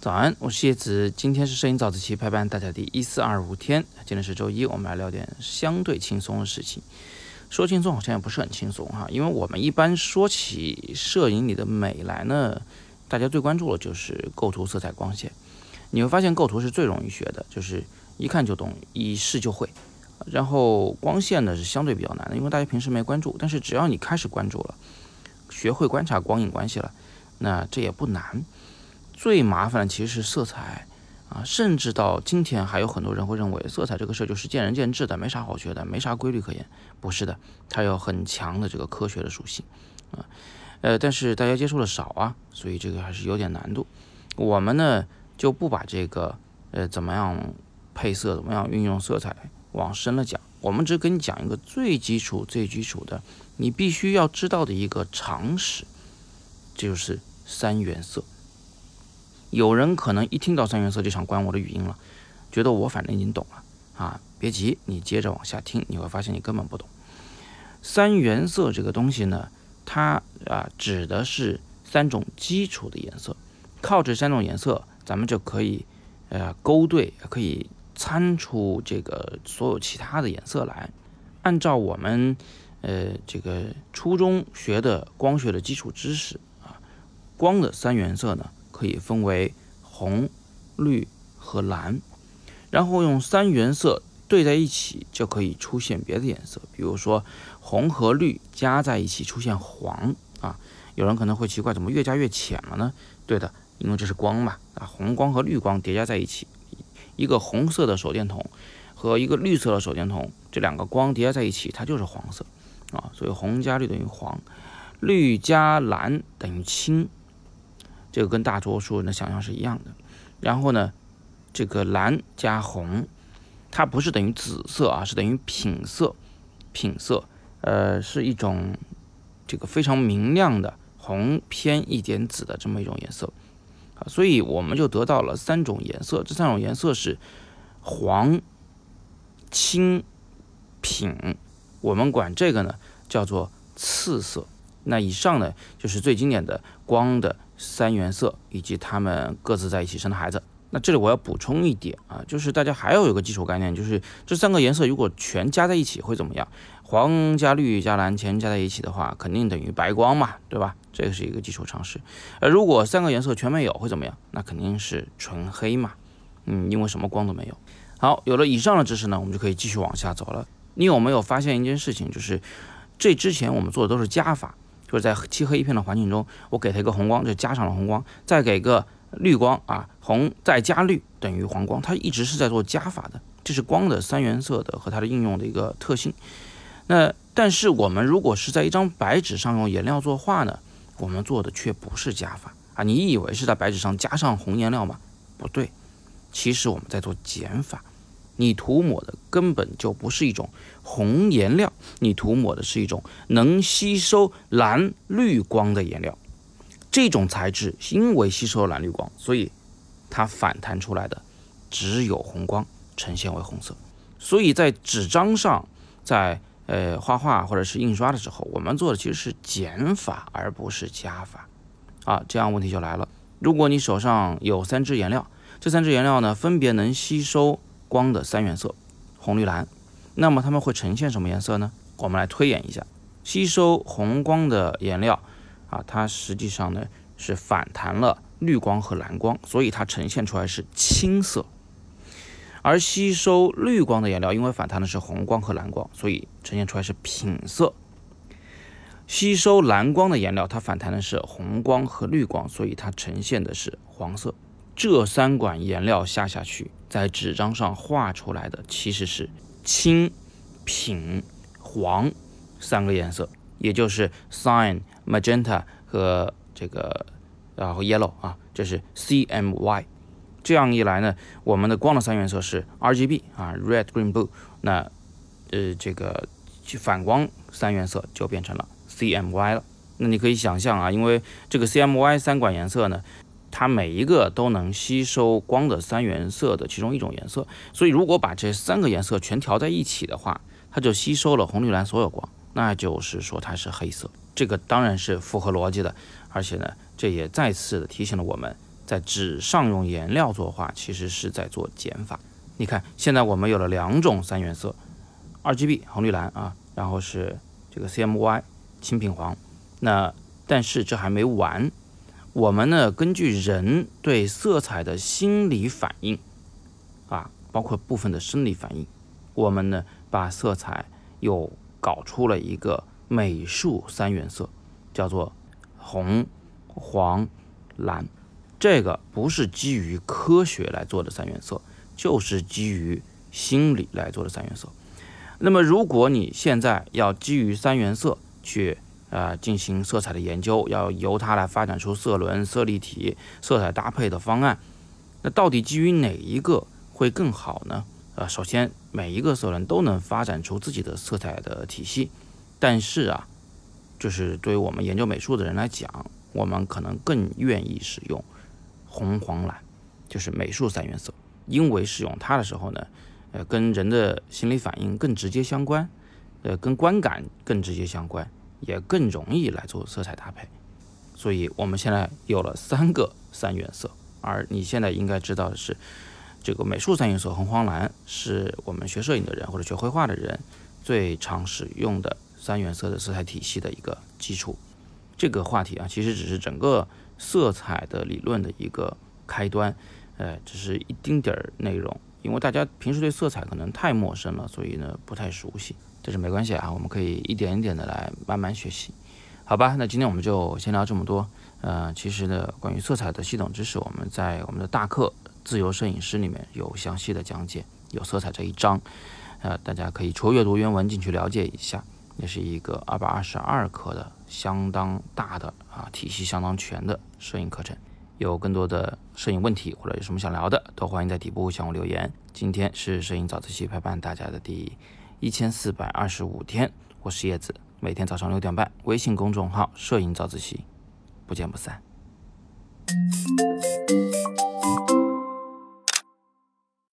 早安，我是叶子，今天是摄影早自习排班大家第一四二五天，今天是周一，我们来聊点相对轻松的事情。说轻松好像也不是很轻松哈，因为我们一般说起摄影里的美来呢，大家最关注的就是构图、色彩、光线。你会发现构图是最容易学的，就是一看就懂，一试就会。然后光线呢是相对比较难的，因为大家平时没关注，但是只要你开始关注了，学会观察光影关系了，那这也不难。最麻烦的其实是色彩啊，甚至到今天还有很多人会认为色彩这个事儿就是见仁见智的，没啥好学的，没啥规律可言。不是的，它有很强的这个科学的属性啊。呃，但是大家接触的少啊，所以这个还是有点难度。我们呢就不把这个呃怎么样配色，怎么样运用色彩往深了讲，我们只跟你讲一个最基础、最基础的，你必须要知道的一个常识，就是三原色。有人可能一听到三原色就想关我的语音了，觉得我反正已经懂了啊，别急，你接着往下听，你会发现你根本不懂。三原色这个东西呢，它啊指的是三种基础的颜色，靠这三种颜色，咱们就可以呃勾兑，可以参出这个所有其他的颜色来。按照我们呃这个初中学的光学的基础知识啊，光的三原色呢。可以分为红、绿和蓝，然后用三原色对在一起，就可以出现别的颜色。比如说红和绿加在一起出现黄啊。有人可能会奇怪，怎么越加越浅了呢？对的，因为这是光嘛啊，红光和绿光叠加在一起，一个红色的手电筒和一个绿色的手电筒，这两个光叠加在一起，它就是黄色啊。所以红加绿等于黄，绿加蓝等于青。这个跟大多数人的想象是一样的，然后呢，这个蓝加红，它不是等于紫色啊，是等于品色，品色，呃，是一种这个非常明亮的红偏一点紫的这么一种颜色啊，所以我们就得到了三种颜色，这三种颜色是黄、青、品，我们管这个呢叫做次色。那以上呢就是最经典的光的。三原色以及它们各自在一起生的孩子。那这里我要补充一点啊，就是大家还要有个基础概念，就是这三个颜色如果全加在一起会怎么样？黄加绿加蓝全加在一起的话，肯定等于白光嘛，对吧？这个是一个基础常识。而如果三个颜色全没有会怎么样？那肯定是纯黑嘛。嗯，因为什么光都没有。好，有了以上的知识呢，我们就可以继续往下走了。你有没有发现一件事情？就是这之前我们做的都是加法。就是在漆黑一片的环境中，我给它一个红光，就加上了红光，再给个绿光啊，红再加绿等于黄光，它一直是在做加法的，这是光的三原色的和它的应用的一个特性。那但是我们如果是在一张白纸上用颜料作画呢，我们做的却不是加法啊，你以为是在白纸上加上红颜料吗？不对，其实我们在做减法。你涂抹的根本就不是一种红颜料，你涂抹的是一种能吸收蓝绿光的颜料。这种材质因为吸收了蓝绿光，所以它反弹出来的只有红光，呈现为红色。所以在纸张上，在呃画画或者是印刷的时候，我们做的其实是减法，而不是加法。啊，这样问题就来了。如果你手上有三支颜料，这三支颜料呢，分别能吸收。光的三原色，红、绿、蓝，那么它们会呈现什么颜色呢？我们来推演一下，吸收红光的颜料啊，它实际上呢是反弹了绿光和蓝光，所以它呈现出来是青色。而吸收绿光的颜料，因为反弹的是红光和蓝光，所以呈现出来是品色。吸收蓝光的颜料，它反弹的是红光和绿光，所以它呈现的是黄色。这三管颜料下下去，在纸张上画出来的其实是青、品、黄三个颜色，也就是 cyan、magenta 和这个然后 yellow 啊，这是 CMY。这样一来呢，我们的光的三原色是 RGB 啊，red、green、blue。那呃，这个反光三原色就变成了 CMY 了。那你可以想象啊，因为这个 CMY 三管颜色呢。它每一个都能吸收光的三原色的其中一种颜色，所以如果把这三个颜色全调在一起的话，它就吸收了红绿蓝所有光，那就是说它是黑色。这个当然是符合逻辑的，而且呢，这也再次的提醒了我们，在纸上用颜料作画，其实是在做减法。你看，现在我们有了两种三原色，RGB 红绿蓝啊，然后是这个 CMY 青品黄。那但是这还没完，我们呢根据人对色彩的心理反应啊，包括部分的生理反应，我们呢把色彩又搞出了一个美术三原色，叫做红、黄、蓝。这个不是基于科学来做的三原色，就是基于心理来做的三原色。那么如果你现在要基于三原色去呃，进行色彩的研究，要由它来发展出色轮、色立体、色彩搭配的方案。那到底基于哪一个会更好呢？呃，首先每一个色轮都能发展出自己的色彩的体系，但是啊，就是对于我们研究美术的人来讲，我们可能更愿意使用红、黄、蓝，就是美术三原色，因为使用它的时候呢，呃，跟人的心理反应更直接相关，呃，跟观感更直接相关。也更容易来做色彩搭配，所以我们现在有了三个三原色，而你现在应该知道的是，这个美术三原色红黄蓝是我们学摄影的人或者学绘画的人最常使用的三原色的色彩体系的一个基础。这个话题啊，其实只是整个色彩的理论的一个开端，呃，只是一丁点儿内容，因为大家平时对色彩可能太陌生了，所以呢不太熟悉。但是没关系啊，我们可以一点一点的来慢慢学习，好吧？那今天我们就先聊这么多。呃，其实呢，关于色彩的系统知识，我们在我们的大课《自由摄影师》里面有详细的讲解，有色彩这一章，呃，大家可以除阅读原文进去了解一下。也是一个二百二十二课的相当大的啊，体系相当全的摄影课程。有更多的摄影问题或者有什么想聊的，都欢迎在底部向我留言。今天是摄影早自习陪伴大家的第。一千四百二十五天，我是叶子，每天早上六点半，微信公众号“摄影早自习”，不见不散。